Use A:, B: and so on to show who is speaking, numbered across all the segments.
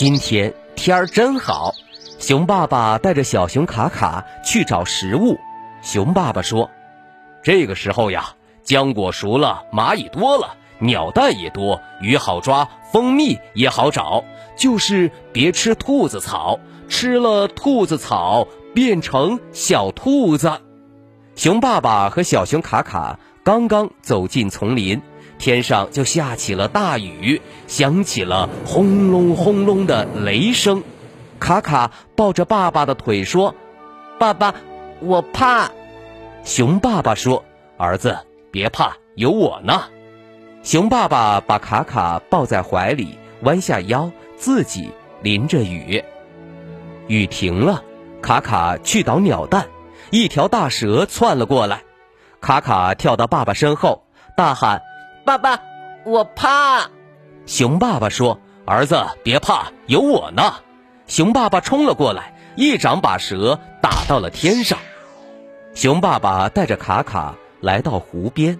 A: 今天天儿真好，熊爸爸带着小熊卡卡去找食物。熊爸爸说：“这个时候呀，浆果熟了，蚂蚁多了，鸟蛋也多，鱼好抓，蜂蜜也好找，就是别吃兔子草，吃了兔子草变成小兔子。”熊爸爸和小熊卡卡刚刚走进丛林。天上就下起了大雨，响起了轰隆轰隆的雷声。卡卡抱着爸爸的腿说：“爸爸，我怕。”熊爸爸说：“儿子，别怕，有我呢。”熊爸爸把卡卡抱在怀里，弯下腰，自己淋着雨。雨停了，卡卡去捣鸟蛋，一条大蛇窜了过来。卡卡跳到爸爸身后，大喊。爸爸，我怕。熊爸爸说：“儿子，别怕，有我呢。”熊爸爸冲了过来，一掌把蛇打到了天上。熊爸爸带着卡卡来到湖边，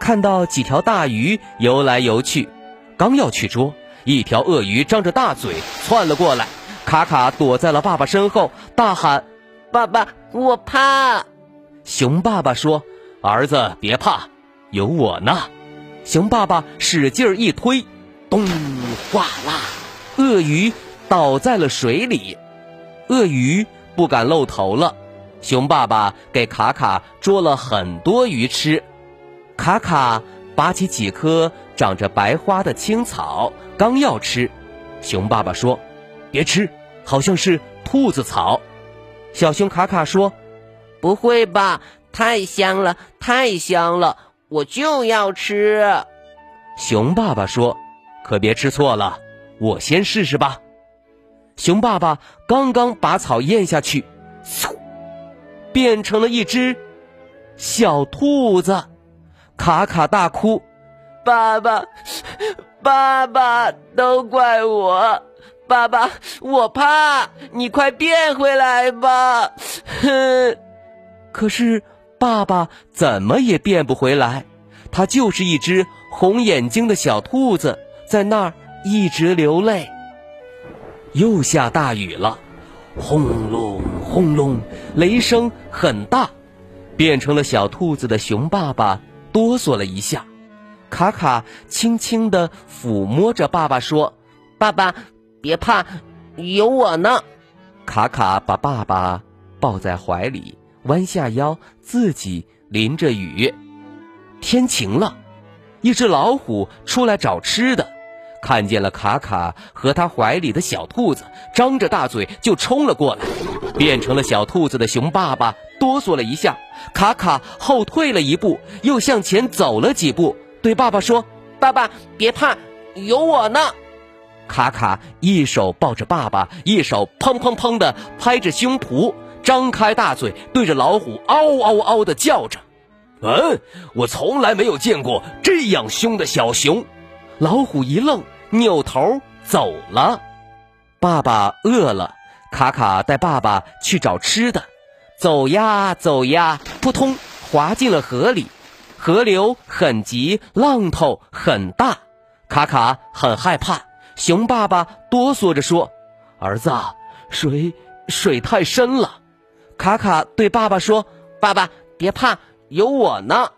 A: 看到几条大鱼游来游去，刚要去捉，一条鳄鱼张着大嘴窜了过来。卡卡躲在了爸爸身后，大喊：“爸爸，我怕。”熊爸爸说：“儿子，别怕，有我呢。”熊爸爸使劲一推，咚，哗啦，鳄鱼倒在了水里。鳄鱼不敢露头了。熊爸爸给卡卡捉了很多鱼吃。卡卡拔起几颗长着白花的青草，刚要吃，熊爸爸说：“别吃，好像是兔子草。”小熊卡卡说：“
B: 不会吧，太香了，太香了。”我就要吃，
A: 熊爸爸说：“可别吃错了，我先试试吧。”熊爸爸刚刚把草咽下去，嗖，变成了一只小兔子。卡卡大哭：“
B: 爸爸，爸爸，都怪我！爸爸，我怕，你快变回来吧！”哼，
A: 可是。爸爸怎么也变不回来，他就是一只红眼睛的小兔子，在那儿一直流泪。又下大雨了，轰隆轰隆，雷声很大，变成了小兔子的熊爸爸哆嗦了一下。卡卡轻轻地抚摸着爸爸说：“
B: 爸爸，别怕，有我呢。”
A: 卡卡把爸爸抱在怀里。弯下腰，自己淋着雨。天晴了，一只老虎出来找吃的，看见了卡卡和他怀里的小兔子，张着大嘴就冲了过来。变成了小兔子的熊爸爸哆嗦了一下，卡卡后退了一步，又向前走了几步，对爸爸说：“
B: 爸爸别怕，有我呢。”
A: 卡卡一手抱着爸爸，一手砰砰砰的拍着胸脯。张开大嘴，对着老虎嗷嗷嗷的叫着。嗯，我从来没有见过这样凶的小熊。老虎一愣，扭头走了。爸爸饿了，卡卡带爸爸去找吃的。走呀走呀，扑通滑进了河里。河流很急，浪头很大，卡卡很害怕。熊爸爸哆嗦着说：“儿子，水水太深了。”卡卡对爸爸说：“
B: 爸爸，别怕，有我呢。”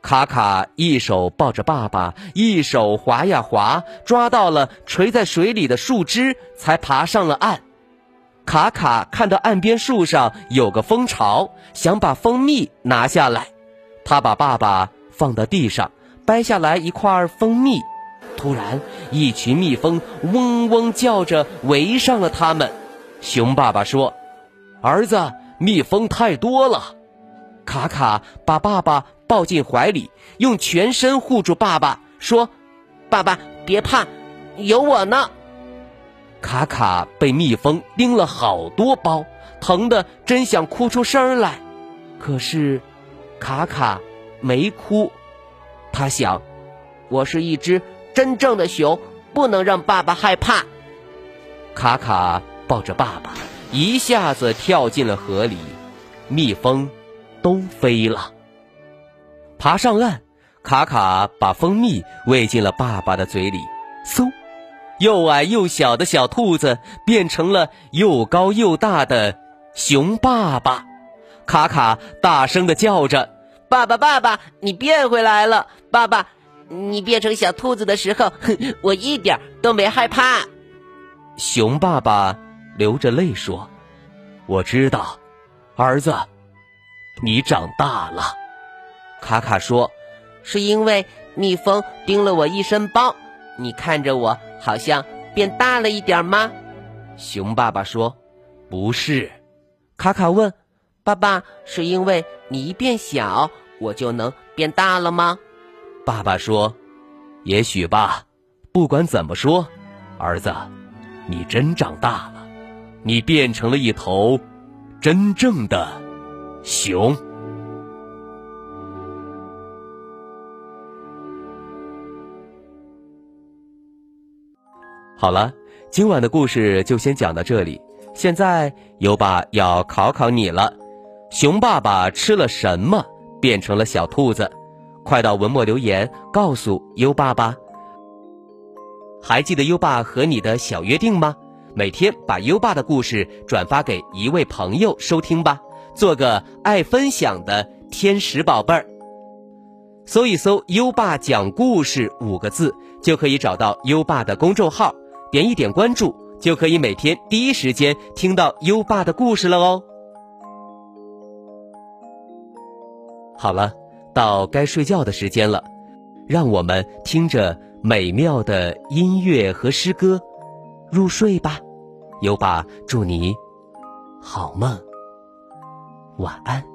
A: 卡卡一手抱着爸爸，一手划呀划，抓到了垂在水里的树枝，才爬上了岸。卡卡看到岸边树上有个蜂巢，想把蜂蜜拿下来。他把爸爸放到地上，掰下来一块蜂蜜。突然，一群蜜蜂嗡嗡叫着围上了他们。熊爸爸说。儿子，蜜蜂太多了。卡卡把爸爸抱进怀里，用全身护住爸爸，说：“
B: 爸爸别怕，有我呢。”
A: 卡卡被蜜蜂叮了好多包，疼得真想哭出声来。可是，卡卡没哭。他想，我是一只真正的熊，不能让爸爸害怕。卡卡抱着爸爸，一下子跳进了河里，蜜蜂都飞了。爬上岸，卡卡把蜂蜜喂进了爸爸的嘴里，嗖。又矮又小的小兔子变成了又高又大的熊爸爸，卡卡大声的叫着：“
B: 爸爸，爸爸，你变回来了！爸爸，你变成小兔子的时候，我一点都没害怕。”
A: 熊爸爸流着泪说：“我知道，儿子，你长大了。”
B: 卡卡说：“是因为蜜蜂叮了我一身包。”你看着我，好像变大了一点吗？
A: 熊爸爸说：“不是。”卡卡问：“
B: 爸爸，是因为你一变小，我就能变大了吗？”
A: 爸爸说：“也许吧。不管怎么说，儿子，你真长大了，你变成了一头真正的熊。”好了，今晚的故事就先讲到这里。现在优爸要考考你了：熊爸爸吃了什么变成了小兔子？快到文末留言告诉优爸爸。还记得优爸和你的小约定吗？每天把优爸的故事转发给一位朋友收听吧，做个爱分享的天使宝贝儿。搜一搜“优爸讲故事”五个字，就可以找到优爸的公众号。点一点关注，就可以每天第一时间听到优爸的故事了哦。好了，到该睡觉的时间了，让我们听着美妙的音乐和诗歌入睡吧。优爸祝你好梦，晚安。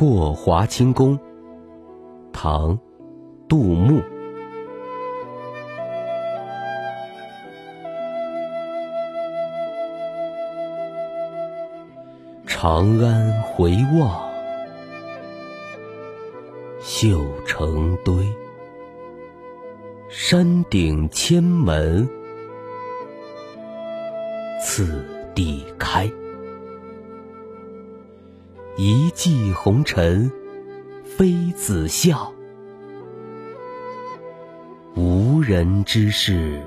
A: 过华清宫，唐，杜牧。长安回望，绣成堆。山顶千门，次第开。一骑红尘妃子笑，无人知是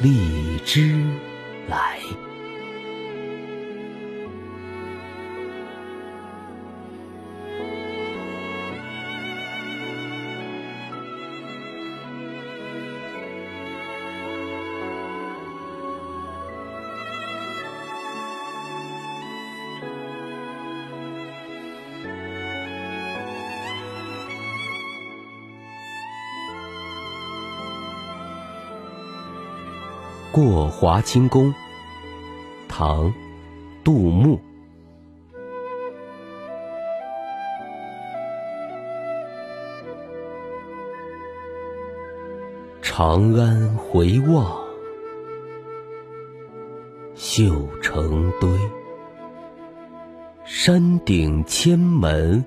A: 荔枝来。过华清宫，唐，杜牧。长安回望，绣成堆。山顶千门，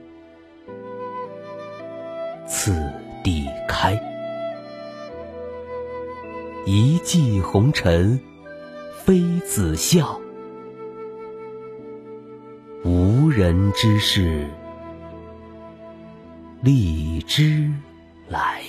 A: 次第开。一骑红尘妃子笑，无人知是荔枝来。